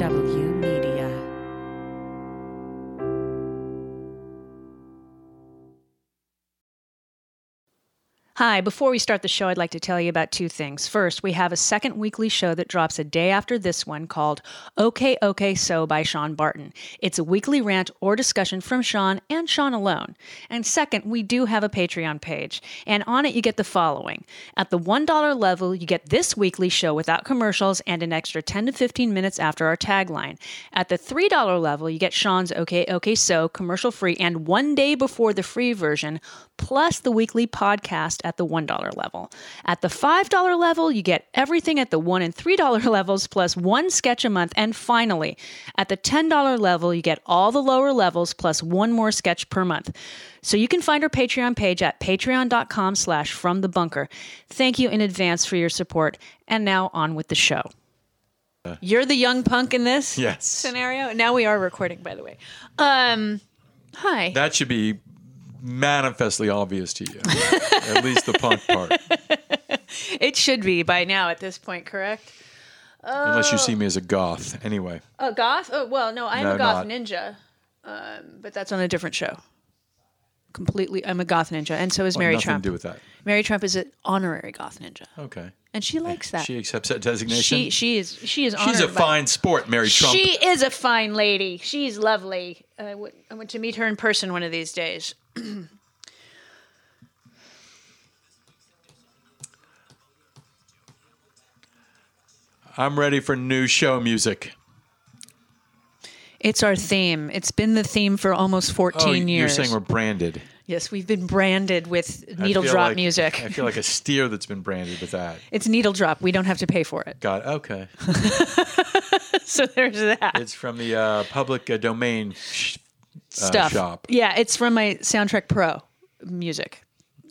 W Hi, before we start the show, I'd like to tell you about two things. First, we have a second weekly show that drops a day after this one called OK OK So by Sean Barton. It's a weekly rant or discussion from Sean and Sean alone. And second, we do have a Patreon page, and on it you get the following. At the $1 level, you get this weekly show without commercials and an extra 10 to 15 minutes after our tagline. At the $3 level, you get Sean's OK OK So commercial free and one day before the free version, plus the weekly podcast at the $1 level. At the $5 level, you get everything at the $1 and $3 levels plus one sketch a month. And finally, at the $10 level, you get all the lower levels plus one more sketch per month. So you can find our Patreon page at patreon.com slash from the bunker. Thank you in advance for your support. And now on with the show. You're the young punk in this Yes. scenario. Now we are recording, by the way. Um, hi. That should be manifestly obvious to you. At least the punk part. It should be by now at this point, correct? Unless you see me as a goth. Anyway. A goth? Oh, well, no, I'm No, a goth not. ninja, um, but that's on a different show. Completely, I'm a goth ninja, and so is Mary Nothing Trump. to do with that. Mary Trump is an honorary goth ninja, Okay. And she likes that. She accepts that designation. She she is she is. She's a fine sport, Mary Trump. She is a fine lady. She's lovely. I went- went to meet her in person one of these days. I'm ready for new show music. It's our theme. It's been the theme for almost 14 Oh, years. you're saying we're branded. Yes, we've been branded with needle drop like- music. I feel like a steer that's been branded with that. It's needle drop. We don't have to pay for it. God, okay. So there's that. It's from the uh, public uh, domain sh- uh, stuff. shop. Yeah, it's from my Soundtrack Pro music.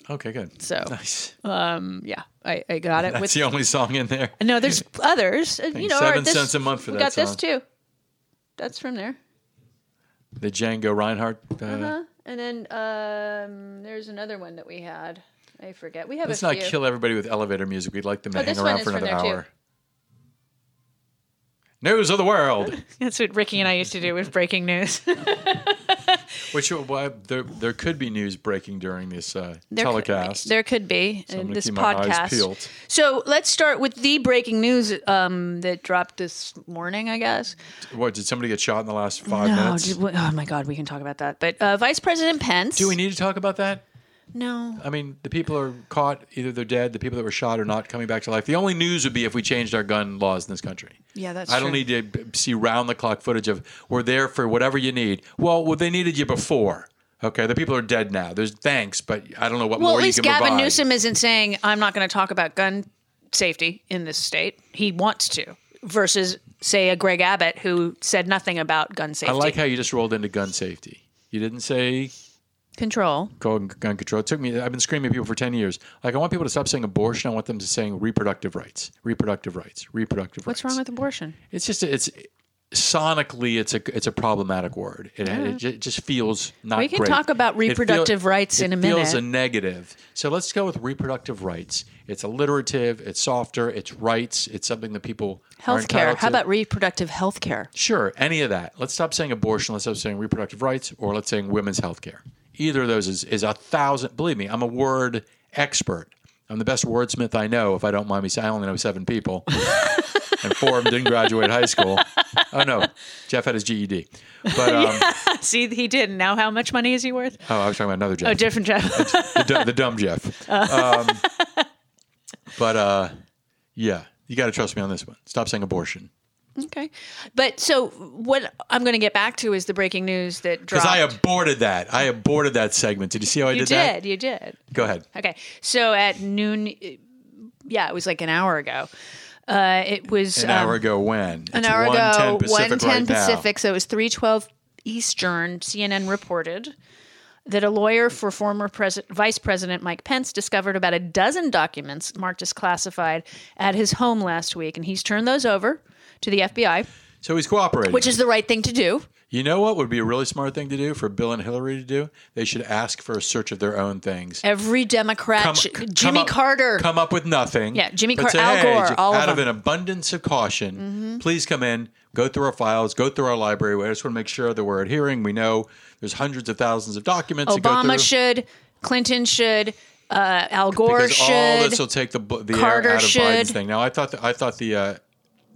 Okay, good. So Nice. yeah, I, I got it That's with. the only song in there. no, there's others. uh, You know, seven this, cents a month for we that got this song. too. That's from there. The Django Reinhardt. Uh, Uh-huh. And then um, there's another one that we had. I forget. We have Let's a not few. kill everybody with elevator music. We'd like them to Oh, hang around for another there, too. hour. News of the world. That's what Ricky and I used to do with breaking news. Which well, there there could be news breaking during this uh, There could telecast. There could be I'm in this keep my eyes podcast. So let's start with the breaking news um, that dropped this morning, I guess. What did somebody get shot in the last five No, minutes? did oh my God, we can talk about that. But uh, Vice President Pence. Do we need to talk about that? No. I mean, the people are caught. Either they're dead. The people that were shot are not coming back to life. The only news would be if we changed our gun laws in this country. Yeah, that's true. I don't true. need to see round the clock footage of we're there for whatever you need. Well, well, they needed you before. Okay, the people are dead now. There's thanks, but I don't know what Well, more at you least can Gavin provide. Newsom isn't saying I'm not going to talk about gun safety in this state. He wants to, versus say a Greg Abbott who said nothing about gun safety. I like how you just rolled into gun safety. You didn't say control. gun gun control. It took me. I've been screaming at people for ten years. Like I want people to stop saying abortion. I want them to saying reproductive rights, reproductive rights, reproductive What's rights. What's wrong with abortion? It's just it's sonically it's a it's a problematic word. It, it, it just feels not. We can great. talk about It feel- reproductive rights in a minute. it Feels a negative. So let's go with reproductive rights. It's alliterative. It's softer. It's rights. It's something that people are Healthcare. How about reproductive health care? Sure, any of that. Let's stop saying abortion. Let's stop saying reproductive rights, or let's saying women's health care. Either of those is, is a thousand. Believe me, I'm a word expert. I'm the best wordsmith I know. If I don't mind me saying, I only know seven people, and four of them didn't graduate high school. Oh no, Jeff had his GED. But um, See, he did. And now, how much money is he worth? oh, I was talking about another Jeff, Oh, different Jeff. the, the dumb Jeff. Um, but uh, yeah, you got to trust me on this one. Stop saying abortion okay. But so what I'm going to get back to is the breaking news that dropped. because. I aborted that. I aborted that segment. Did you see how I you did, did. that? You did. You did. Go ahead. Okay. So at noon, yeah, it was like an hour ago. Uh, it was An um, hour ago when? an It's hour 1:10 ago, Pacific one ten right now. Pacific. So it was three twelve Eastern. CNN reported that a lawyer for former Pres- Vice President Mike Pence discovered about a dozen documents marked as classified at his home last week, and he's turned those over to the FBI, So he's cooperating. which is the right thing to do. You know what would be a really smart thing to do for Bill and Hillary to do? They should ask for a search of their own things. Every Democrat, Come- c- come Jimmy up- Carter. come up with nothing. Yeah, Jimmy but Car- say, Al "Hey, Gore, all out of them." an abundance of caution, Mm-hmm. please come in, go through our files, go through our library. We just want to make sure that we're adhering. We know there's hundreds of thousands of documents to go through. Obama should, Clinton should, uh, Al Gore because all should. this will take the the Carter air out of Biden's thing. Now, I thought the, I thought the uh,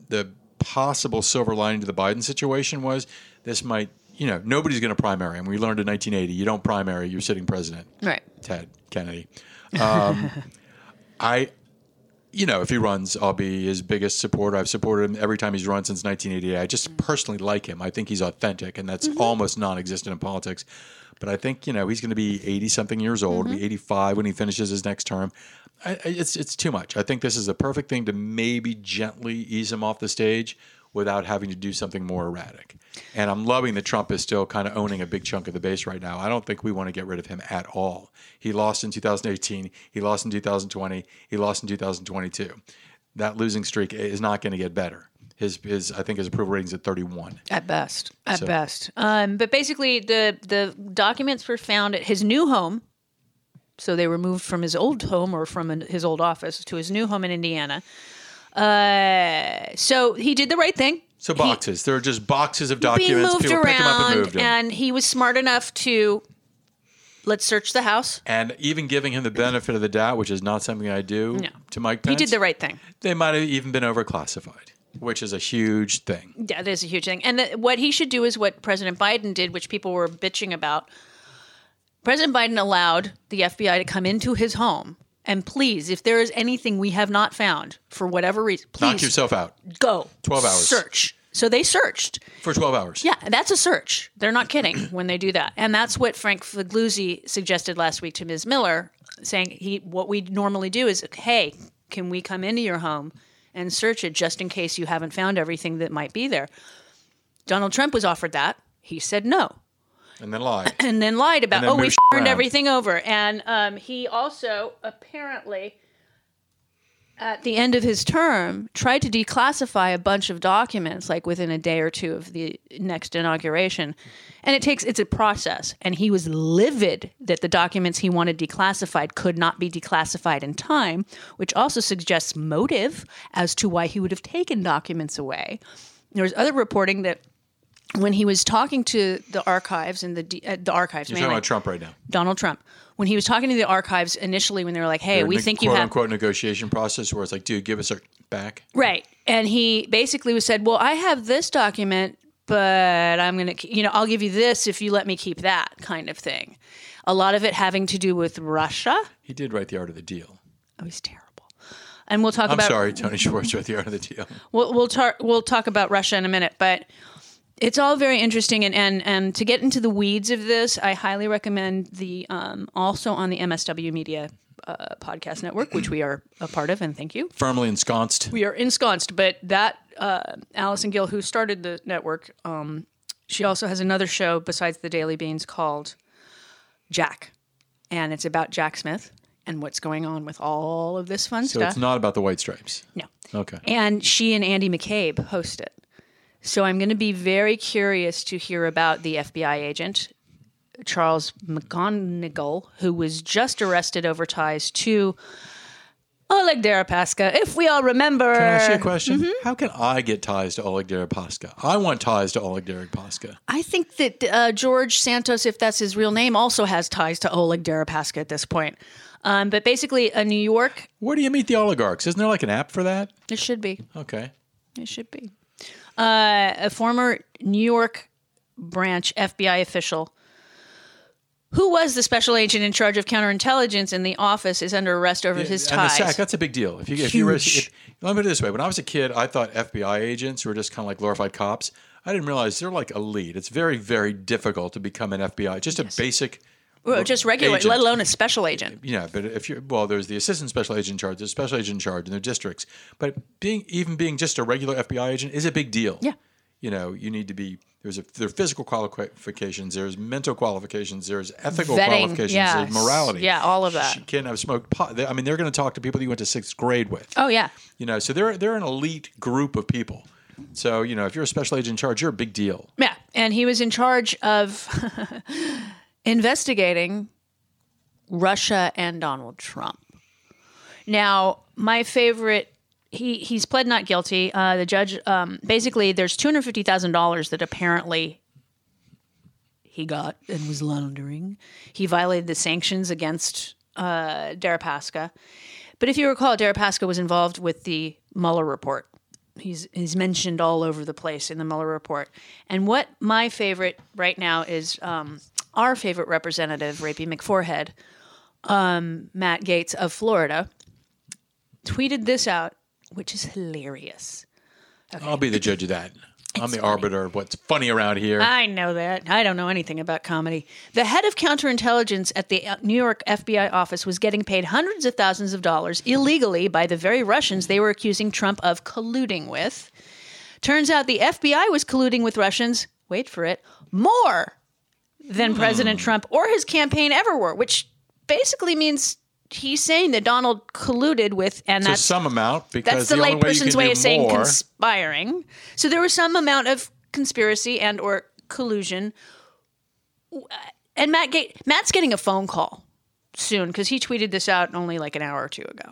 the possible silver lining to the Biden situation was this might you know nobody's going to primary, and we learned in 1980 you don't primary your sitting president, right. Ted Kennedy. Um, I. You know, if he runs, I'll be his biggest supporter. I've supported him every time he's run since 1988. I just mm-hmm. personally like him. I think he's authentic, and that's mm-hmm. almost non-existent in politics. But I think you know he's going to be 80 something years old, mm-hmm. be 85 when he finishes his next term. I, it's it's too much. I think this is the perfect thing to maybe gently ease him off the stage without having to do something more erratic. And I'm loving that Trump is still kind of owning a big chunk of the base right now. I don't think we want to get rid of him at all. He lost in 2018. He lost in 2020. He lost in 2022. That losing streak is not going to get better. His his I think his approval rating's at 31. At best, at So- best. Um, but basically, the the documents were found at his new home. So they were moved from his old home or from an, his old office to his new home in Indiana. Uh, so he did the right thing. So boxes. there are just boxes of documents. being moved People picked them up and around, them. and he was smart enough to let's search the house. And even giving him the benefit of the doubt, which is not something I do No. to Mike Pence. He did the right thing. they might have even been overclassified, which is a huge thing. Yeah, that is a huge thing. And the, what he should do is what President Biden did, which people were bitching about. President Biden allowed the FBI to come into his home. And please, if there is anything we have not found for whatever reason, please Knock yourself out go. 12 hours. Search. So they searched. for 12 hours. Yeah, that's a search. They're not kidding when they do that. And that's what Frank Figliuzzi suggested last week to Ms. Miller, saying he what we normally do is, hey, can we come into your home and search it just in case you haven't found everything that might be there? Donald Trump was offered that. He said no. And then lied. And then lied about, then oh, we turned everything over. And um, he also apparently, at the end of his term, tried to declassify a bunch of documents, like within a day or two of the next inauguration. And it takes, it's a process. And he was livid that the documents he wanted declassified could not be declassified in time, which also suggests motive as to why he would have taken documents away. There was other reporting that when he was talking to the archives and the uh, the archives, You're mainly, talking about Trump right now. Donald Trump, when he was talking to the archives initially, when they were like, "Hey, we think you quote have unquote negotiation process where it's like, dude, give us our back. right," and he basically was said, "Well, I have this document, but I'm gonna, you know, I'll give you this if you let me keep that," kind of thing. A lot of it having to do with Russia. He did write the art of the deal. Oh, he's terrible. And we'll talk I'm about sorry, Tony Schwartz wrote the art of the deal. We'll we'll talk we'll talk about Russia in a minute, but it's all very interesting and and and to get into the weeds of this, I highly recommend the um, also on the MSW Media uh, podcast network, which we are a part of, and thank you. Firmly ensconced. We are ensconced, but that uh, Allison Gill, who started the network, um, she also has another show besides the Daily Beans called Jack, and it's about Jack Smith and what's going on with all of this fun So stuff. So it's not about the white stripes. no. Okay. And she and Andy McCabe host it. So I'm going to be very curious to hear about the FBI agent, Charles McGonigal, who was just arrested over ties to Oleg Deripaska. If we all remember. Can I ask you a question? Mm-hmm. How can I get ties to Oleg Deripaska? I want ties to Oleg Deripaska. I think that uh, George Santos, if that's his real name, also has ties to Oleg Deripaska at this point. Um, but basically, a New York, Where do you meet the oligarchs? Isn't there like an app for that? it should be. Okay. It should be. Uh, a former New York branch FBI official who was the special agent in charge of counterintelligence in the office is under arrest over his and the ties. sack, that's a big deal. If you if you Huge. if, let me put it this way: when I was a kid, I thought FBI agents were just kind of like glorified cops. I didn't realize they're like elite. It's very very difficult to become an FBI. Just a basic. Well, just regular, agent. let alone a special agent. Yeah, but if you're well, there's the assistant special agent in charge, there's special agent in charge in their districts. But being even being just a regular FBI agent is a big deal. Yeah. You know, you need to be there's a there are physical qualifications, there's mental qualifications, there's ethical Vetting, qualifications, there's morality. Yeah, all of that. She can't have smoked pot. I mean, they're going to talk to people that you went to sixth grade with. Oh yeah, You know, so they're they're an elite group of people. So you know, if you're a special agent in charge, you're a big deal. yeah. and he was in charge of investigating Russia and Donald Trump. Now, my favorite, he he's pled not guilty. Uh, the judge, um, basically, there's two hundred fifty thousand dollars that apparently he got and was laundering. He violated the sanctions against uh, Deripaska. But if you recall, Deripaska was involved with the Mueller report. He's he's mentioned all over the place in the Mueller report. And what my favorite right now is um, our favorite representative, Rapey McForehead, um, Matt Gaetz of Florida, tweeted this out, which is hilarious. I'll be the judge of that. I'm the arbiter of what's funny around here. I know that. I don't know anything about comedy. The head of counterintelligence at the New York FBI office was getting paid hundreds of thousands of dollars illegally by the very Russians they were accusing Trump of colluding with. Turns out the FBI was colluding with Russians, wait for it, more than President Trump or his campaign ever were, which basically means he's saying that Donald colluded with, and that's some amount because that's the, way you layperson's way do of saying more, conspiring. So there was some amount of conspiracy and or collusion. And Matt Gate, Matt's getting a phone call soon because he tweeted this out only like an hour or two ago.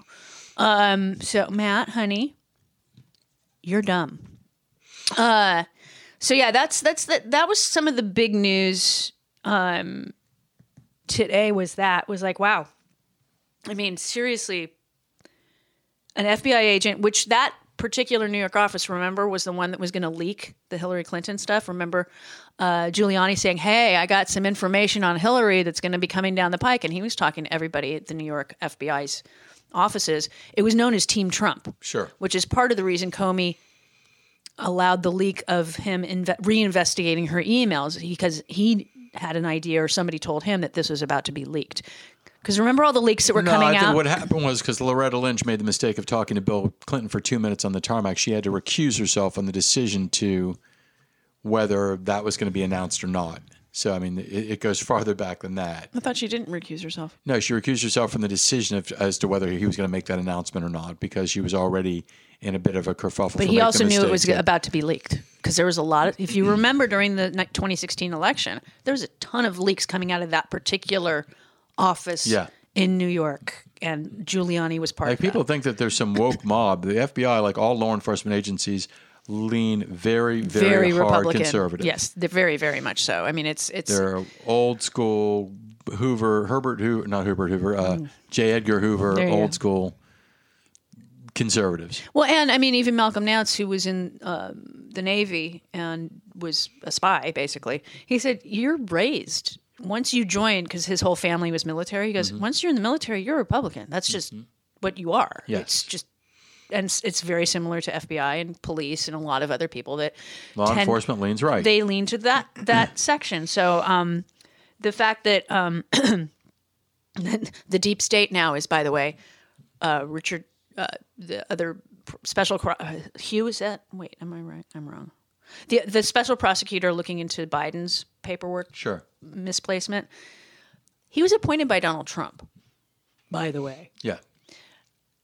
Um, so Matt, honey, you're dumb. Uh, so yeah, that's that's that. That was some of the big news. Um, today was that was like wow. I mean, seriously, an FBI agent, which that particular New York office, remember, was the one that was going to leak the Hillary Clinton stuff. Remember uh, Giuliani saying, Hey, I got some information on Hillary that's going to be coming down the pike. And he was talking to everybody at the New York FBI's offices. It was known as Team Trump, Sure. which is part of the reason Comey allowed the leak of him inve- reinvestigating her emails because he had an idea or somebody told him that this was about to be leaked. Because remember all the leaks that were No, coming I think out? what happened was because Loretta Lynch made the mistake of talking to Bill Clinton for two minutes on the tarmac, she had to recuse herself on the decision to whether that was going to be announced or not. So, I mean, it, it goes farther back than that. I thought she didn't recuse herself. No, she recused herself from the decision of, as to whether he was going to make that announcement or not because she was already in a bit of a kerfuffle. But he also knew it was that- about to be leaked because there was a lot of. If you remember during the 2016 election, there was a ton of leaks coming out of that particular office Yeah. in New York, and Giuliani was part Like of people that. think that there's some woke mob. The FBI, like all law enforcement agencies, lean very, very, Very hard Republican. conservative. Yes, they're very, very much so. I mean, it's it's They're old school Hoover, Herbert Hoover, not Herbert Hoover, uh, J. Edgar Hoover, Mm. Old go. school conservatives. well, and I mean, even Malcolm Nance, who was in um, the Navy and was a spy, basically, he said, "You're raised." Once you join, because his whole family was military, he goes, Mm-hmm. once you're in the military, you're a Republican. That's just what you are. Yes. It's just and it's- it's very similar to FBI and police and a lot of other people that Law tend- enforcement leans right. they lean to that that section. So um, the fact that um, the deep state now is, by the way, uh, Richard, uh, the other special cro- uh, Hugh is that? Wait, am I right? I'm wrong. The the special prosecutor looking into Biden's paperwork sure. misplacement. He was appointed by Donald Trump, by the way, Yeah.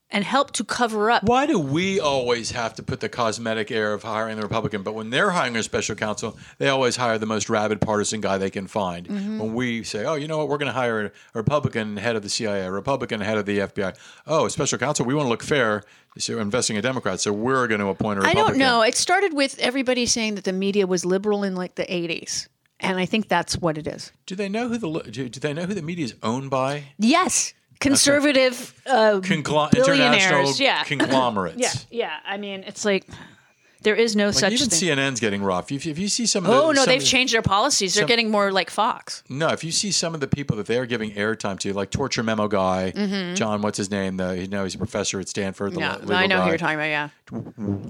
And help to cover up. Why do we always have to put the cosmetic air of hiring the Republican? But when they're hiring a special counsel, they always hire the most rabid partisan guy they can find. Mm-hmm. When we say, oh, you know what, we're going to hire a Republican head of the CIA, a Republican head of the FBI. Oh, a special counsel, we want to look fair. So we're investing in Democrats, so we're going to appoint a Republican. I don't know. It started with everybody saying that the media was liberal in like the 80s. And I think that's what it is. Do they know who the do do they know who the media is owned by? Yes. Conservative uh, Conglo- international yeah. conglomerates. Yeah, yeah. I mean, it's like there is no Like such even thing. CNN's getting rough. If, if you see some of the, oh no, they've the- changed their policies. They're some- getting more like Fox. No, if you see some of the people that they are giving airtime to, like torture memo guy, John, what's his name? The you know he's a professor at Stanford. The Mm-hmm. Yeah, legal I know guy. who you're talking about. Yeah,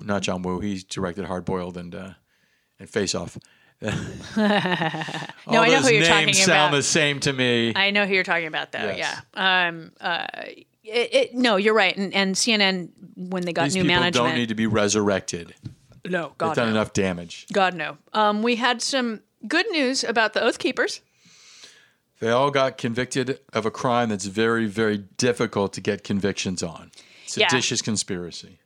Not John Woo. He's directed Hard Boiled and uh, and Face Off. no, I know who you're talking names sound the same to me. I know who you're talking about, though. Yes. Yeah. Um. Uh. It, it, no, you're right. And, and CNN when they got These new people management. don't need to be resurrected. no, They've God done no. enough damage. God no. Um. We had some good news about the Oath Keepers. They all got convicted of a crime that's very, very difficult to get convictions on. Yeah. Seditious conspiracy.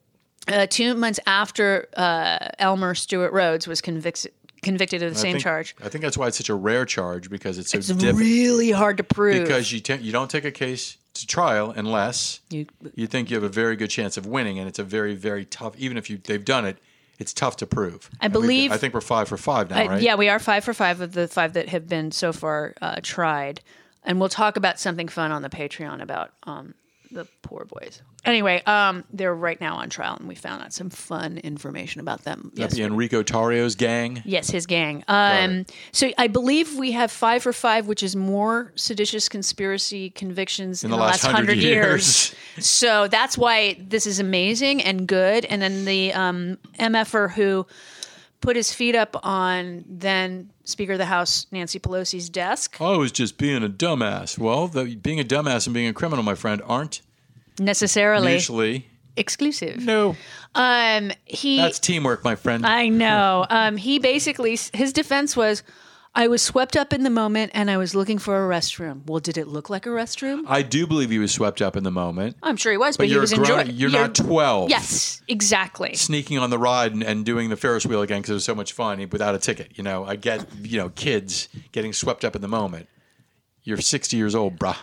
uh, two months after uh, Elmer Stewart Rhodes was convicted convicted of the I same think- charge. I think that's why it's such a rare charge because it's so It's different. really hard to prove. because you ta- you don't take a case to trial unless you, you think you have a very good chance of winning, and it's a very very tough. Even if you they've done it, it's tough to prove. I And believe- I think we're five for five now, I- right? yeah, we are five for five of the five that have been so far uh, tried, and we'll talk about something fun on the Patreon about um, the poor boys. Anyway, um, they're right now on trial, and we found out some fun information about them. That'd be Enrico Tarrio's gang. Yes, his gang. Um, so I believe we have five for five, which is more seditious conspiracy convictions in, the last hundred hundred years. so that's why this is amazing and good. And then the um, MFer who put his feet up on then Speaker of the House Nancy Pelosi's desk I was just being a dumbass. Well, the, being a dumbass and being a criminal, my friend, aren't necessarily usually. exclusive. No, Um, he that's teamwork, my friend. I know. Um, he basically his defense was, I was swept up in the moment and I was looking for a restroom. Well, did it look like a restroom? I do believe he was swept up in the moment. I'm sure he was, but, But he you're was a grown, enjoying. You're not 12. Yes, exactly. Sneaking on the ride and, and doing the Ferris wheel again because it was so much fun without a ticket. You know, I get, you know, kids getting swept up in the moment. You're 60 years old, bruh.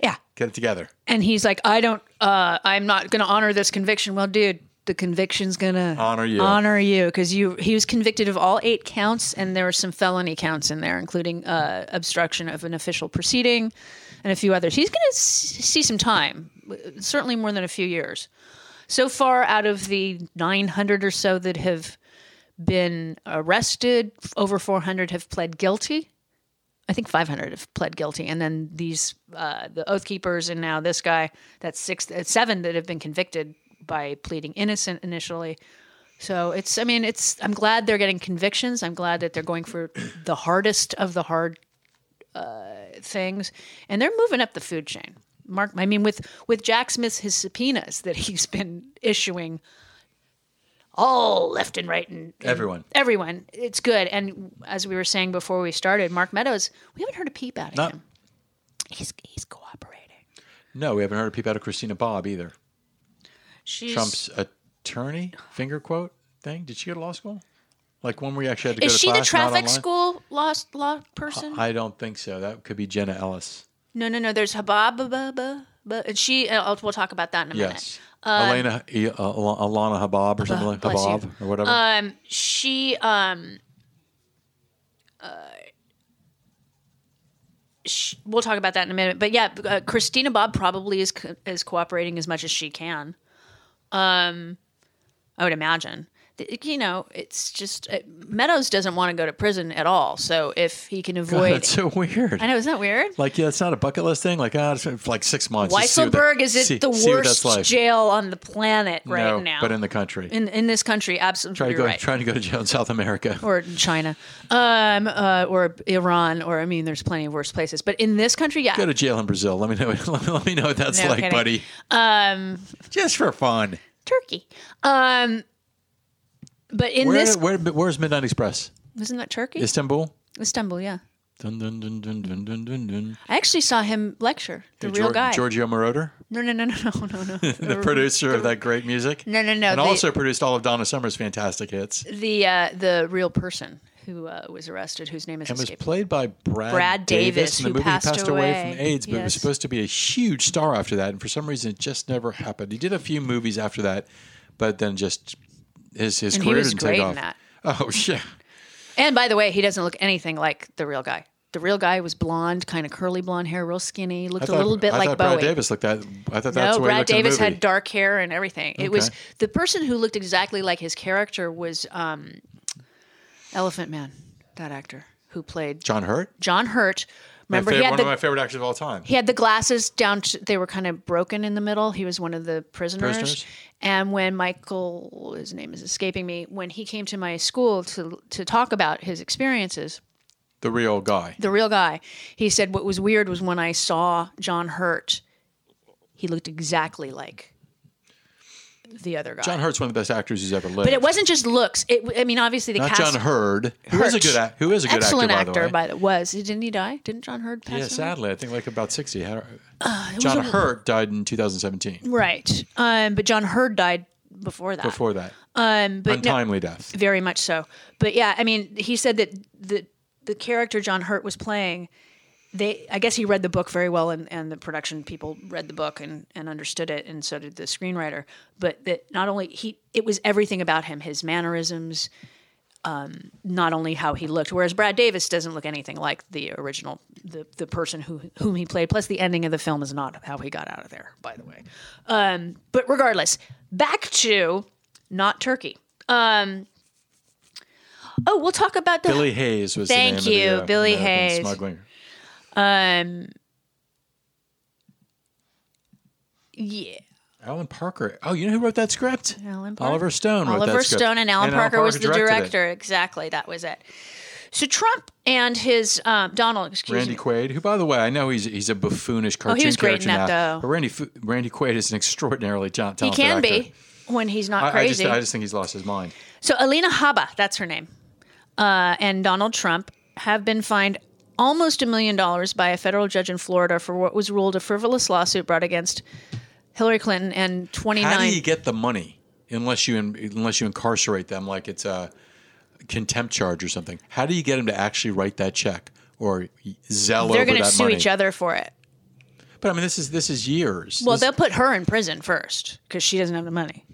Yeah. Get it together. And he's like, I don't. Uh, I'm not going to honor this conviction. Well, dude, the conviction's going to Honor you. Honor you because you. He was convicted of all eight counts, and there were some felony counts in there, including uh, obstruction of an official proceeding, and a few others. He's going to s- see some time, certainly more than a few years. So far, out of the 900 or so that have been arrested, over 400 have pled guilty. I think 500 have pled guilty, and then these uh, the oath keepers, and now this guy. That's six, seven that have been convicted by pleading innocent initially. So it's, I mean, it's. I'm glad they're getting convictions. I'm glad that they're going for the hardest of the hard uh, things, and they're moving up the food chain. Mark, I mean, with with Jack Smith, his subpoenas that he's been issuing all left and right and, and Everyone. everyone. It's good. And as we were saying before we started, Mark Meadows, we haven't heard a peep out of Not- him. He's he's cooperating. No, we haven't heard a peep out of Christina Bobb either. She's Trump's attorney, finger quote thing. Did she go to law school? Like one where you actually had to go to city. is she the class, traffic school law law person? I don't think so. That could be Jenna Ellis. no, no, no. There's Habab, and she. Uh, I'll- we'll talk about that in a minute. Yes. Elena, uh, Alana Habab or something like you. Habab or whatever. Um, she um, uh, sh- we'll talk about that in a minute. But yeah, uh, Christina Bobb probably is co- is cooperating as much as she can. Um, I would imagine. You know, it's just uh, Meadows doesn't want to go to prison at all. So if he can God, avoid, that's so weird. I know, isn't that weird? Like, yeah, it's not a bucket list thing. Like, ah, it's for like six months. Just see what that- Weisselberg is it see- the see what that's worst like. jail on the planet right no, now? but in the country. in in this country, absolutely try to go, right. trying to go to jail in South America. or China, um, uh, or Iran, or I mean, there's plenty of worse places. But in this country, yeah, Go to jail in Brazil. Let me know. Let me, let me know what that's No like, kidding. buddy. um, Just for fun. Turkey. Um, but in Where, this, where, where's Midnight Express? isn't that Turkey? Istanbul. Istanbul, yeah. Dun, dun, dun, dun, dun, dun, dun, dun. I actually saw him lecture. The real Gior- guy. Giorgio Moroder, No, no, no, no, no, no, no. the producer of that great music. No, no, no. And the, also produced all of Donna Summer's fantastic hits. the uh, the real person who uh, was arrested, whose name is And was played by Brad, Brad Davis, In the who movie, passed passed away. away. from AIDS, but was supposed to be a huge star after that. And for some reason, it just never happened. He did a few movies after that, but then just his his And career didn't take in off. Oh yeah, And by the way, he doesn't look anything like the real guy. The real guy was blonde, kind of curly blonde hair, real skinny, looked I a thought, little bit I like Bowie. Brad Davis looked that. I thought that's no, he Brad looked in the Davis had dark hair and everything. It was the person who looked exactly like his character was um, Elephant Man, that actor who played John Hurt. John Hurt. Remember, favorite, he had one the of my favorite actors of all time. he had the glasses down. To, they were kind of broken in the middle. He was one of the prisoners. Prisoners. And when Michael, his name is escaping me, when he came to my school to to talk about his experiences, The real guy. the real guy, he said what was weird was when I saw John Hurt, he looked exactly like the other guy. John Hurt's one of the best actors who's ever lived. but it wasn't just looks. It, I mean, obviously the not cast. John Hurd, who is a good ac- who is a good excellent actor, actor, by the way. the was. Didn't he die? Didn't John Hurt pass yeah, away? sadly, I think like about sixty. Uh, John Hurt died in 2017. Right. Um, but John Hurd died before that. before that. um, but no, Untimely death. very much so. But yeah, I mean, he said that the the character John Hurt was playing. They, I guess he read the book very well, and, and the production people read the book and, and understood it, and so did the screenwriter. But that not only he, it was everything about him, his mannerisms, um, not only how he looked. Whereas Brad Davis doesn't look anything like the original, the the person who whom he played. Plus, the ending of the film is not how he got out of there. By the way, um, but regardless, back to not Turkey. Um, oh, we'll talk about the Billy Hayes was Thank you, the, uh, Billy American Hayes. Smuggling. Um. Yeah, Alan Parker. Oh, you know who wrote that script? Alan Parker. Oliver Stone. wrote Oliver that script. Stone and Alan Parker was the directed it. director. Exactly, that was it. So Trump and his um, Donald, excuse Randy me. Randy Quaid, who, by the way, I know he's he's a buffoonish cartoon Oh, he was great character in that, now, though. but Randy Randy Quaid is an extraordinarily ta- He can actor. be when he's not I, I just crazy. I just think he's lost his mind. So Alina Habba, that's her name, uh, and Donald Trump have been fined almost a million dollars by a federal judge in Florida for what was ruled a frivolous lawsuit brought against Hillary Clinton and 29. How do you get the money unless you in, unless you incarcerate them like it's a contempt charge or something? How do you get them to actually write that check or Zelle They're over going to sue money? each other for it. But I mean, this is this is years. Well, This- they'll put her in prison first because she doesn't have the money.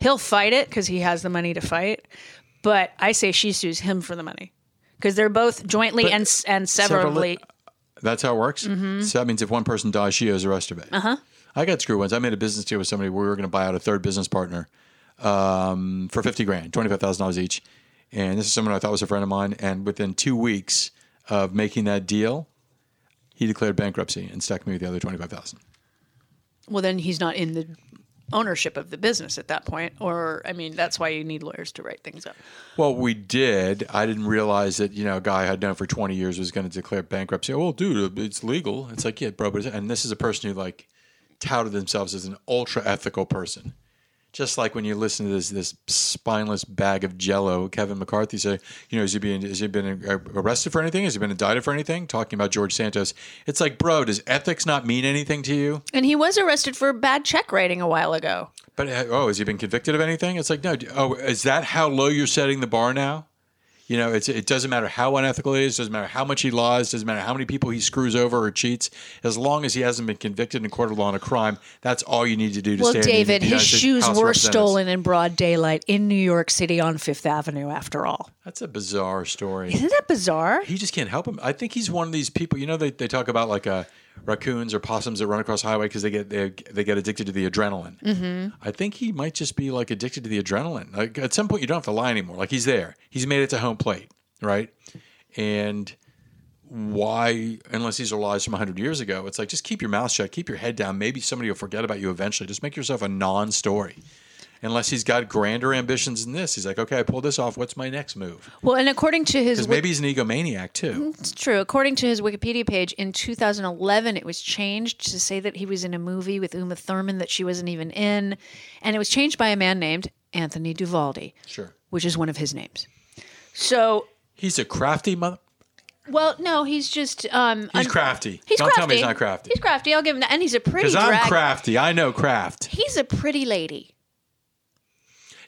He'll fight it because he has the money to fight. But I say she sues him for the money because they're both jointly But and and severally- severally. That's how it works. Mm-hmm. So that means if one person dies, she owes the rest of it. Uh Uh-huh. huh. I got screwed once. I made a business deal with somebody where we were going to buy out a third business partner um, for fifty grand, twenty five thousand dollars each. And this is someone I thought was a friend of mine. And within two weeks of making that deal, he declared bankruptcy and stuck me with the other twenty five thousand. Well, then he's not in the ownership of the business at that point. Or, I mean, that's why you need lawyers to write things up. Well, we did. I didn't realize that you know a guy I'd known for twenty years was going to declare bankruptcy. Oh, dude, it's legal. It's like yeah, bro. But and this is a person who like touted themselves as an ultra ethical person. Just like when you listen to this this spineless bag of Jello, Kevin McCarthy say, you know, has he been has he been arrested for anything? Has he been indicted for anything? Talking about George Santos, it's like, bro, does ethics not mean anything to you? And he was arrested for bad check writing a while ago. But uh, oh, has he been convicted of anything? It's like no. Oh, is that how low you're setting the bar now? You know, it's it doesn't matter how unethical he is, doesn't matter how much he lies, doesn't matter how many people he screws over or cheats. As long as he hasn't been convicted in a court of law on a crime, that's all you need to do to Well, stay. in the David, his shoes House were stolen in broad daylight in New York City on Fifth Avenue, after all. That's a bizarre story. Isn't that bizarre? He just can't help him. I think he's one of these people. You know, they, they talk about like uh, raccoons or possums that run across the highway because they get they, they get addicted to the adrenaline. Mm-hmm. I think he might just be like addicted to the adrenaline. Like at some point, you don't have to lie anymore. Like he's there. He's made it to home plate, right? And why, unless these are lies from hundred years ago, it's like just keep your mouth shut, keep your head down. Maybe somebody will forget about you eventually. Just make yourself a non-story. Unless he's got grander ambitions than this, he's like, okay, I pulled this off. What's my next move? Well, and according to his Because maybe he's an egomaniac too. It's true. According to his Wikipedia page, in 2011, it was changed to say that he was in a movie with Uma Thurman that she wasn't even in. And it was changed by a man named Anthony Devolder, Sure. which is one of his names. So, He's a crafty mother. well, no, he's just. Um, He's un- crafty. He's Don't crafty. tell me he's not crafty. He's crafty. I'll give him that. And he's a pretty Because I'm crafty. I know craft. He's a pretty lady.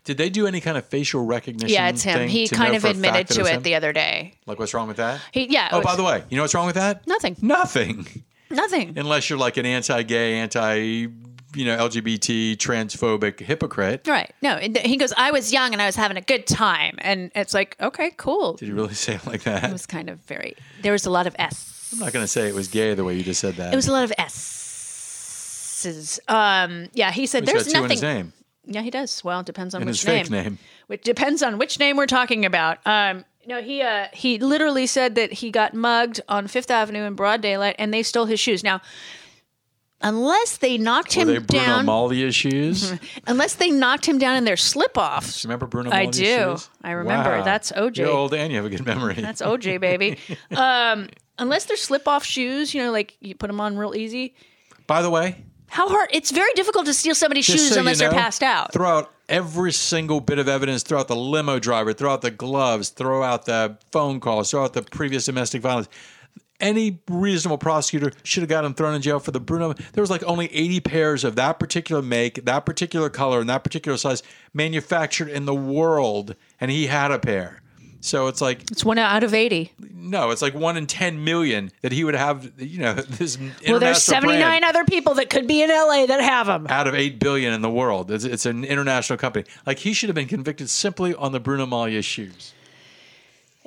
Did they do any kind of facial recognition? Yeah, it's him. He kind of admitted to was it the other day. Like, what's wrong with that? He, yeah. oh, was- by the way, you know what's wrong with that? Nothing. Nothing. Nothing. Unless you're like an anti-gay, anti, you know, LGBT, transphobic hypocrite. Right. No, he goes, I was young and I was having a good time. And it's like, okay, cool. Did you really say it like that? It was kind of very, there was a lot of S. I'm not going to say it was gay the way you just said that. It was a lot of S's. Um, yeah, he said He's there's got two in nothing. Name Yeah, he does. Well, it depends on and which his fake name. Which depends on which name we're talking about. Um, no, he uh, he literally said that he got mugged on Fifth Avenue in broad daylight, and they stole his shoes. Now, unless they knocked Were him they Bruno down, Maglia shoes? unless they knocked him down in their slip-offs. Remember Bruno I do. shoes? I remember. Wow. That's OJ. You're old and you have a good memory. That's OJ, baby. um, unless they're slip-off shoes, you know, like you put them on real easy. By the way, How hard? It's very difficult to steal somebody's Just shoes so you unless know, they're passed out. Throw out every single bit of evidence. Throw out the limo driver. Throw out the gloves. Throw out the phone calls. Throw out the previous domestic violence. any reasonable prosecutor should have got him thrown in jail for the Bruno. There was like only 80 pairs of that particular make, that particular color, and that particular size manufactured in the world, and he had a pair. So it's like It's one out of 80. no, it's like one in 10 million that he would have. You know, this Well, there's 79 other people that could be in LA that have them. out of 8 billion in the world. It's, it's an international company. Like he should have been convicted simply on the Bruno Maglia shoes.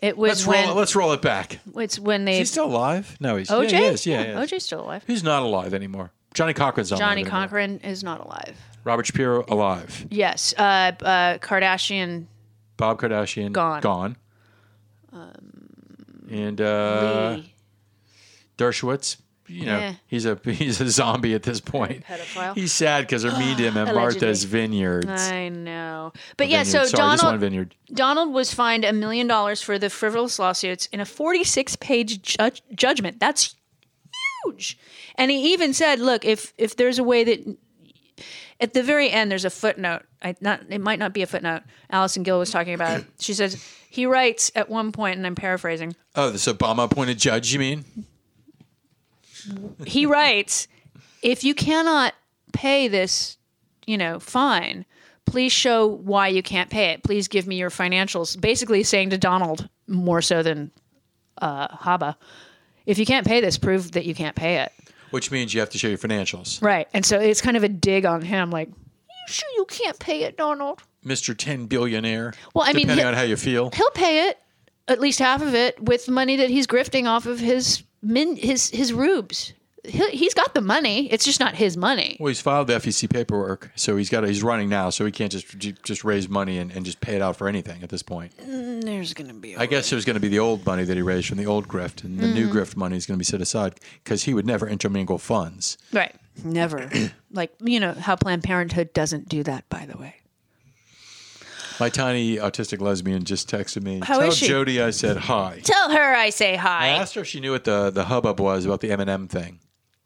It was Let's when roll. it- Let's roll it back. it's when they Is he still alive? No, he's OJ. Yeah, he is. Yeah, yeah. OJ's still alive. He's not alive anymore. Johnnie Cochran's Johnnie alive anymore. Cochran is not alive. Robert Shapiro alive. Yes, uh, uh, Kardashian Bob Kardashian Gone. Gone. And uh, Lee. Dershowitz. You know, Yeah. he's a he's a zombie at this point. Pedophile. He's sad because they're mean to him at Allegedly. Martha's Vineyards. I know, but yeah. Vineyard. So Sorry, one Donald vineyard. Donald was fined a million dollars for the frivolous lawsuits in a 46 page ju- judgment. That's huge. And he even said, "Look, if if there's a way that." At the very end, there's a footnote. I, not it might not be a footnote. Allison Gill was talking about it. She says he writes at one point, and I'm paraphrasing. Oh, this Obama appointed judge, you mean? he writes, if you cannot pay this, you know, fine, please show why you can't pay it. Please give me your financials. Basically saying to Donald more so than uh, Habba, if you can't pay this, prove that you can't pay it. Which means you have to show your financials. Right. And so it's kind of a dig on him, like, you sure you can't pay it, Donald? Mr. 10 billionaire. Well, I mean, depending on how you feel. He'll pay it, at least half of it, with money that he's grifting off of his min, his his rubes. He, he's got the money. It's just not his money. Well, he's filed the FEC paperwork, so he's got. He's running now, so he can't just just raise money and, and just pay it out for anything at this point. There's going to be a I guess there's going to be the old money that he raised from the old grift, and the new Mm-hmm. grift money is going to be set aside because he would never intermingle funds. Right. Never. like, you know, how Planned Parenthood doesn't do that, by the way. My tiny autistic lesbian just texted me. How Tell is she?" Jody I said hi. Tell her I say hi. I asked her if she knew what the, the hubbub was about the M&M thing.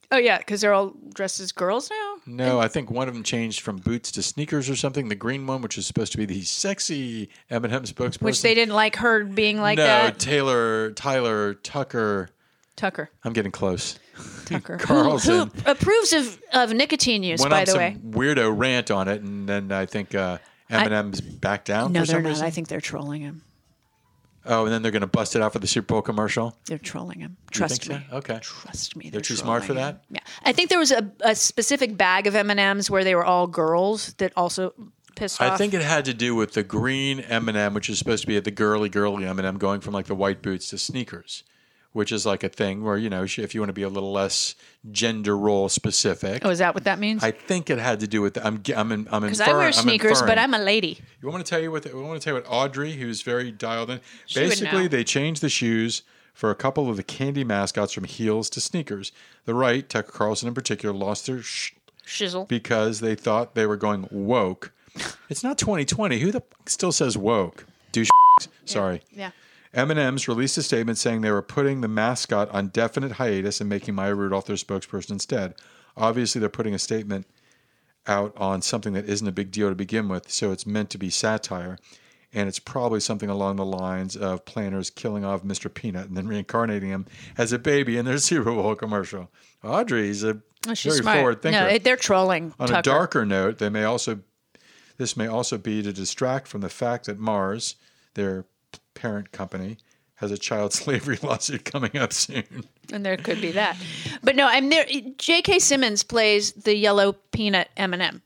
Oh, yeah, because they're all dressed as girls now? No, I think one of them changed from boots to sneakers or something. The green one, which is supposed to be the sexy M&M spokesperson. Which they didn't like her being like no, that. Taylor, Tyler, Tucker. Tucker. I'm getting close. Tucker. Carlson. who approves of, of nicotine use, Went by on the some way. weirdo rant on it, and then I think uh, M&M's backed down No, for they're not. reason. I think they're trolling him. Oh, and then they're going to bust it out for the Super Bowl commercial. They're trolling him. Trust me. so? Okay. Trust me. They're too smart for trolling that? him. Yeah. I think there was a, a specific bag of M&Ms where they were all girls that also pissed off. I think it had to do with the green M&M, which is supposed to be the girly, girly M&M, going from like the white boots to sneakers, which is like a thing where you know if you want to be a little less gender role specific. Oh, is that what that means? I think it had to do with. The, I'm. I'm. In, I'm Because. I wear I'm sneakers, but. I'm a lady. You want me to tell you what? The, I want to tell you what Audrey, who's very dialed in. would Basically, they changed the shoes for a couple of the candy mascots from heels to sneakers. The right, Tucker Carlson in particular, lost their sh- Shizzle. because they thought they were going woke. It's not 2020. Who the f- still says woke? Douche. Sorry. Yeah. M&M's released a statement saying they were putting the mascot on definite hiatus and making Maya Rudolph their spokesperson instead. Obviously, they're putting a statement out on something that isn't a big deal to begin with, so it's meant to be satire. And it's probably something along the lines of Planters killing off Mr. Peanut and then reincarnating him as a baby in their Super Bowl commercial. Audrey's a very smart. forward thinker. No, they're trolling. On Tucker. a darker note, they may also this may also be to distract from the fact that Mars, their parent company, has a child slavery lawsuit coming up soon. and there could be that. But no, I'm there. J.K. Simmons plays the yellow peanut M&M.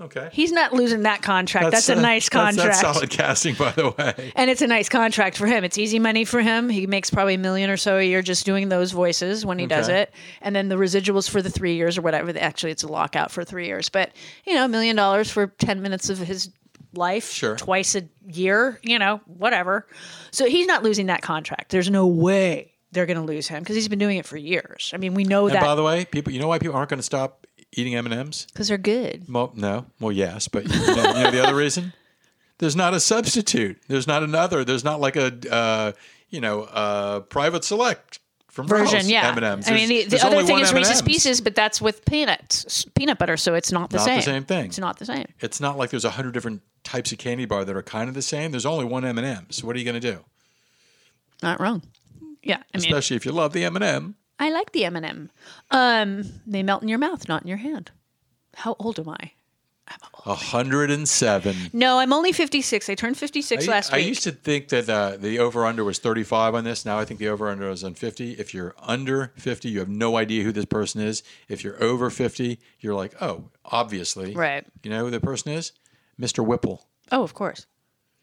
Okay. He's not losing that contract. That's, a uh, nice contract. That's, solid casting, by the way. And it's a nice contract for him. It's easy money for him. He makes probably a million or so a year just doing those voices when he does it. And then the residuals for the three years or whatever. Actually, it's a lockout for three years. But, you know, a million dollars for 10 minutes of his life Sure. twice a year, you know, whatever. So he's not losing that contract. There's no way they're going to lose him because he's been doing it for years. I mean, we know that. By the way, people, you know why people aren't going to stop eating M and M's? because they're good. Well, no. Well, yes, but you know, you know the other reason? There's not a substitute. There's not another. There's not like a uh, you know uh, private select from Version, yeah. M&Ms. I mean, the, the other only thing is Reese's. Pieces, but that's with peanuts, peanut butter, so it's not the Not same. the same thing. It's not the same. It's not like there's a hundred different types of candy bar that are kind of the same. There's only one M and M. So What are you going to do? Not wrong. Yeah, I mean, especially if you love the M&M. I like the M&M. Um, they melt in your mouth, not in your hand. How old am I? 107. No, I'm only 56. I turned 56 last I week. I used to think that uh, the over under was 35 on this. Now I think the over under is on 50. If you're under 50, you have no idea who this person is. If you're over 50, you're like, oh, obviously. Right. You know who the person is? Mr. Whipple. oh, of course.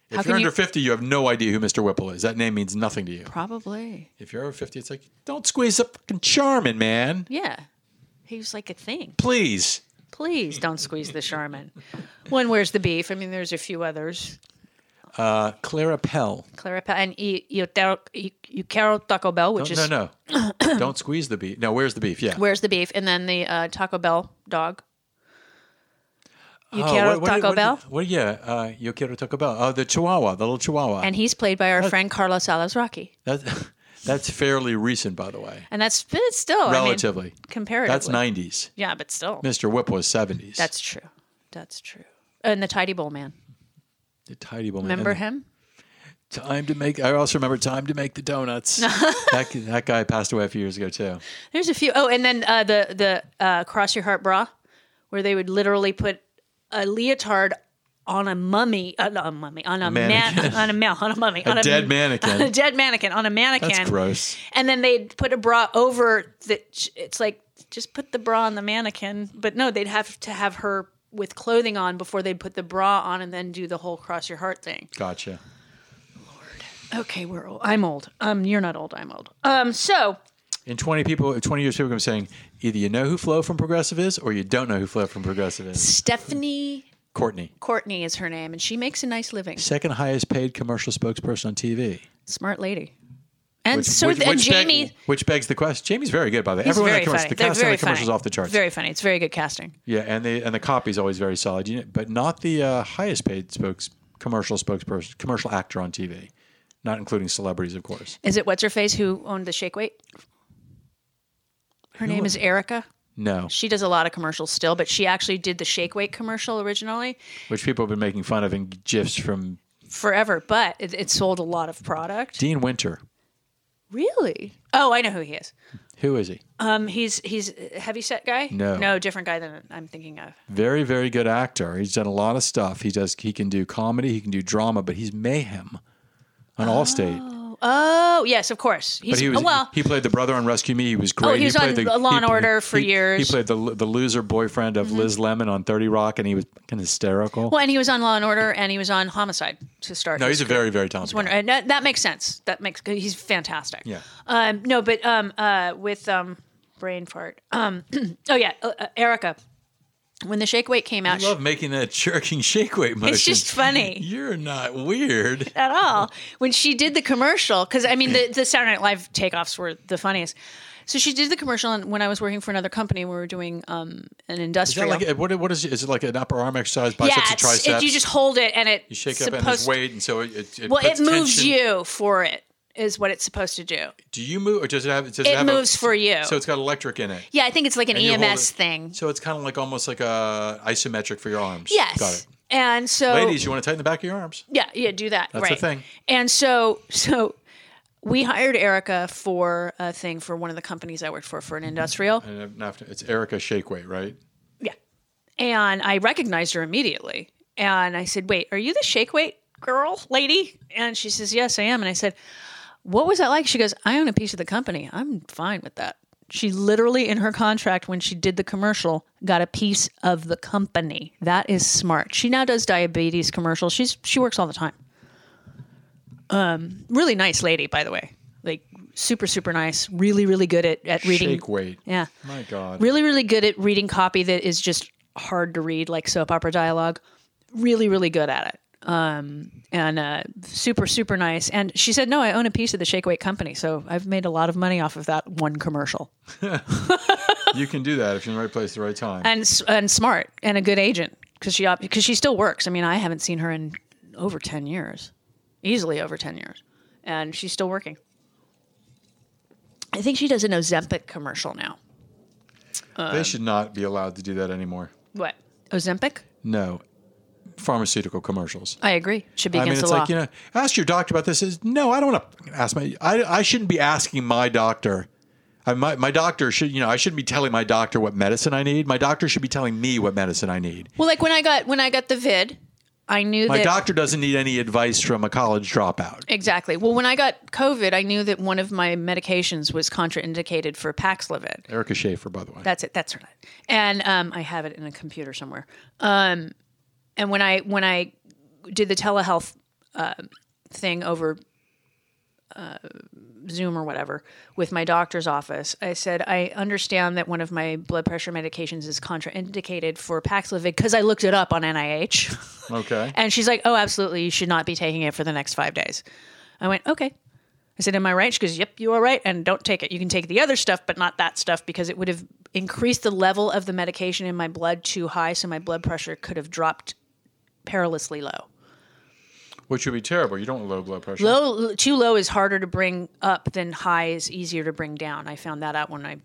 If How you're can you- under 50, you have no idea who Mr. Whipple is. That name means nothing to you. Probably. If you're over 50, it's like, don't squeeze up fucking Charmin, man. Yeah. He was like a thing. Please. Please don't squeeze the Charmin. One, where's the beef? I mean, there's a few others. Uh, Clara Pell. Clara Pell. and you, you, you, you Carol Taco Bell, which No, is no, no. don't squeeze the beef. No, where's the beef? Yeah. where's the beef, and then the uh, Taco Bell dog. You Oh, Carol what- what- Taco what- Bell, What, yeah. Uh, Yo quiero Taco Bell. Oh, the Chihuahua, the little Chihuahua. and he's played by our friend Carlos Alazraki, That, that's fairly recent, by the way. and that's but it's still Relatively. I mean, comparatively. That's 90s. Yeah, but still, Mr. Whip was 70s. that's true. That's true. And the Ty-D-Bol Man, the tidy woman. remember And him? Time to make. I also remember time to make the donuts. that that guy passed away a few years ago too. There's a few. Oh, and then uh, the the uh, Cross Your Heart bra, where they would literally put a leotard on a mummy, uh, not a mummy, on a Mannequin. man, on a ma- on a mummy, on a dead mannequin. on a dead mannequin, on a mannequin. That's gross. And then they'd put a bra over the. It's like just put the bra on the mannequin, but no, they'd have to have her with clothing on before they'd put the bra on and then do the whole cross your heart thing. Gotcha. Lord. Okay, we're old. I'm old. Um, you're not old. I'm old. Um, so In 20 people, 20 years, people be saying either you know who Flo from Progressive is, or you don't know who Flo from Progressive is. Stephanie Courtney, Courtney is her name, and she makes a nice living. second highest paid commercial spokesperson on TV. Smart lady. And Which, so which, and which beg- Jamie. which begs the question. Jamie's very good, by the way. Everyone very that commercial, funny. the They're casting the commercials funny. off the charts. Very funny. It's very good casting. Yeah, and the and the copy's always very solid. You know, but not the uh, highest paid spokes commercial spokesperson, commercial actor on TV, not including celebrities, of course. Is it what's her face who owned the Shake Weight? Her name is Erica. No, She does a lot of commercials still, but she actually did the Shake Weight commercial originally which people have been making fun of in gifs from forever, but it, it sold a lot of product. Dean Winter. Really? Oh, I know who he is. Who is he? Um, he's he's a heavy set guy. No. no, different guy than I'm thinking of. Very, very good actor. He's done a lot of stuff. He does. He can do comedy. He can do drama. But he's mayhem on Allstate. Oh, yes, of course. He's But he was. oh, well. he played the brother on Rescue Me. He was great. Oh, he was on played Law and he- Order for he- years. Mm-hmm. He played the the loser boyfriend of Liz Lemon on Thirty Rock, and he was kind of hysterical. Well, and he was on Law and Order, and he was on Homicide to start. no, he's a very, very talented. Wonder- and that, that makes sense. That makes he's fantastic. Yeah. Um, no, but um, uh, with um, brain fart. Um, oh yeah, uh, uh, Erica. When the Shake Weight came out, I love making that jerking shake weight motion. it's just funny You're not weird. at all. When she did the commercial, because I mean, the, the Saturday Night Live takeoffs were the funniest. So she did the commercial, and when I was working for another company, we were doing um, an Is that industrial. like what? What is? Is it like an upper arm exercise, yeah, biceps and it's, triceps? it, you just hold it, and it You shake up and there's weight, and so it. it, it Well, it moves tension. you for it. Is what it's supposed to do. Do you move, or does it have? Does it, It have a- moves for you. So it's got electric in it. Yeah, I think it's like an And EMS thing. So it's kind of like almost like a isometric for your arms. Yes. Got it. And so Ladies, you want to tighten the back of your arms? Yeah, yeah, do that. That's right. the thing. And so so we hired Erica for a thing for one of the companies I worked for for an industrial. And uh, after, it's Erica Shakeweight, right? Yeah. And I recognized her immediately. And I said, "Wait, are you the shake weight girl, lady?" And she says, "Yes, I am." And I said, "What was that like?" She goes, "I own a piece of the company. I'm fine with that." She literally in her contract when she did the commercial got a piece of the company. That is smart. She now does diabetes commercials. She's she works all the time. Um, really nice lady, by the way. Like super super nice. Really really good at at reading. Shake weight. Yeah My God. really really good at reading copy that is just hard to read like soap opera dialogue really really good at it um, and uh, super super nice. And she said no i own a piece of the shake weight company so i've made a lot of money off of that one commercial. You can do that if you're in the right place at the right time. and and smart and a good agent because she op- because she still works. I mean i haven't seen her in over 10 years easily over 10 years and she's still working. I think she does an ozempic commercial now. They should not be allowed to do that anymore. what? Ozempic? No. Pharmaceutical commercials. I agree. Should be I mean, it's the law. like you know, ask your doctor about this. Is no, I don't want to ask my. I, I shouldn't be asking my doctor. I, my my doctor should you know I shouldn't be telling my doctor what medicine I need. My doctor should be telling me what medicine I need. well, like when I got when I got the vid, I knew My that doctor doesn't need any advice from a college dropout. exactly. Well, when I got COVID, I knew that one of my medications was contraindicated for Paxlovid. Erica Schaefer, by the way. That's it. That's right. And um, I have it in a computer somewhere. Um, and when I when I did the telehealth uh, thing over uh, Zoom or whatever with my doctor's office, I said I understand that one of my blood pressure medications is contraindicated for Paxlovid because I looked it up on NIH. okay. And she's like, "Oh, absolutely, you should not be taking it for the next five days." I went, "Okay." I said, "Am I right?" She goes, "Yep, you are right, and don't take it. You can take the other stuff, but not that stuff because it would have increased the level of the medication in my blood too high, so my blood pressure could have dropped perilously low. Which would be terrible. You don't want low blood pressure. Low, too low is harder to bring up than high is easier to bring down. I found that out when I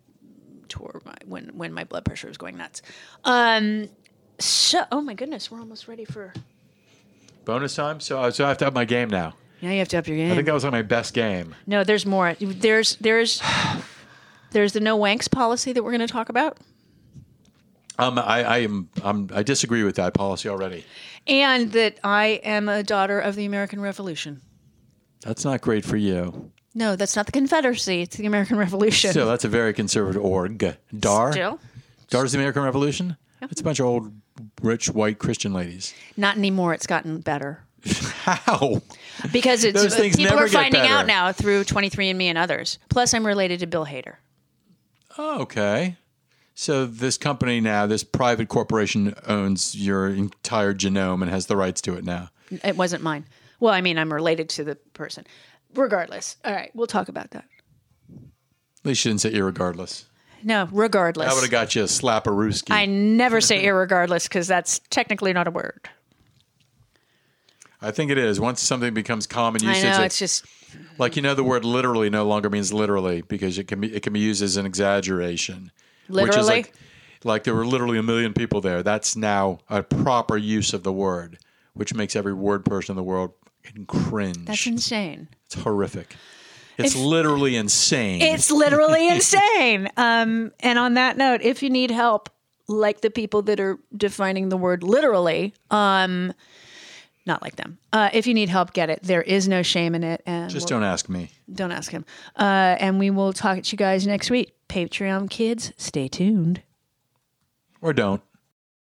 tore my when when my blood pressure was going nuts. Um, so, oh my goodness, we're almost ready for. Bonus time. So, so I have to have my game now. Now you have to up your game. I think that was like my best game. No, there's more. There's there's there's the no wanks policy that we're going to talk about, Um, I, I am. I'm, I disagree with that policy already. and that I am a daughter of the American Revolution. That's not great for you. No, that's not the Confederacy. It's the American Revolution. So that's a very conservative org. DAR. Still, DAR's the American Revolution. It's a bunch of old, rich, white Christian ladies. not anymore. It's gotten better How? because it's Those things people never are finding better. out now through 23andMe and others. Plus, I'm related to Bill Hader. Oh, okay. So this company now, this private corporation owns your entire genome and has the rights to it now. It wasn't mine. Well, I mean, I'm related to the person. Regardless, all right, we'll talk about that. At least you didn't say irregardless. No, regardless. I would have got you a slap a rooski. I never say irregardless because that's technically not a word. I think it is. Once something becomes common I usage, know it- it's just like you know, the word literally no longer means literally because it can be it can be used as an exaggeration. Which is Literally? like, like there were literally a million people there. That's now a proper use of the word, which makes every word person in the world cringe. that's insane. it's horrific. It's literally insane. It's literally insane. Um, and on that note, if you need help, like the people that are defining the word literally, um, not like them. Uh, if you need help, get it. There is no shame in it, and Just we'll- don't ask me. don't ask him. Uh, and we will talk to you guys next week. Patreon kids, stay tuned. Or don't.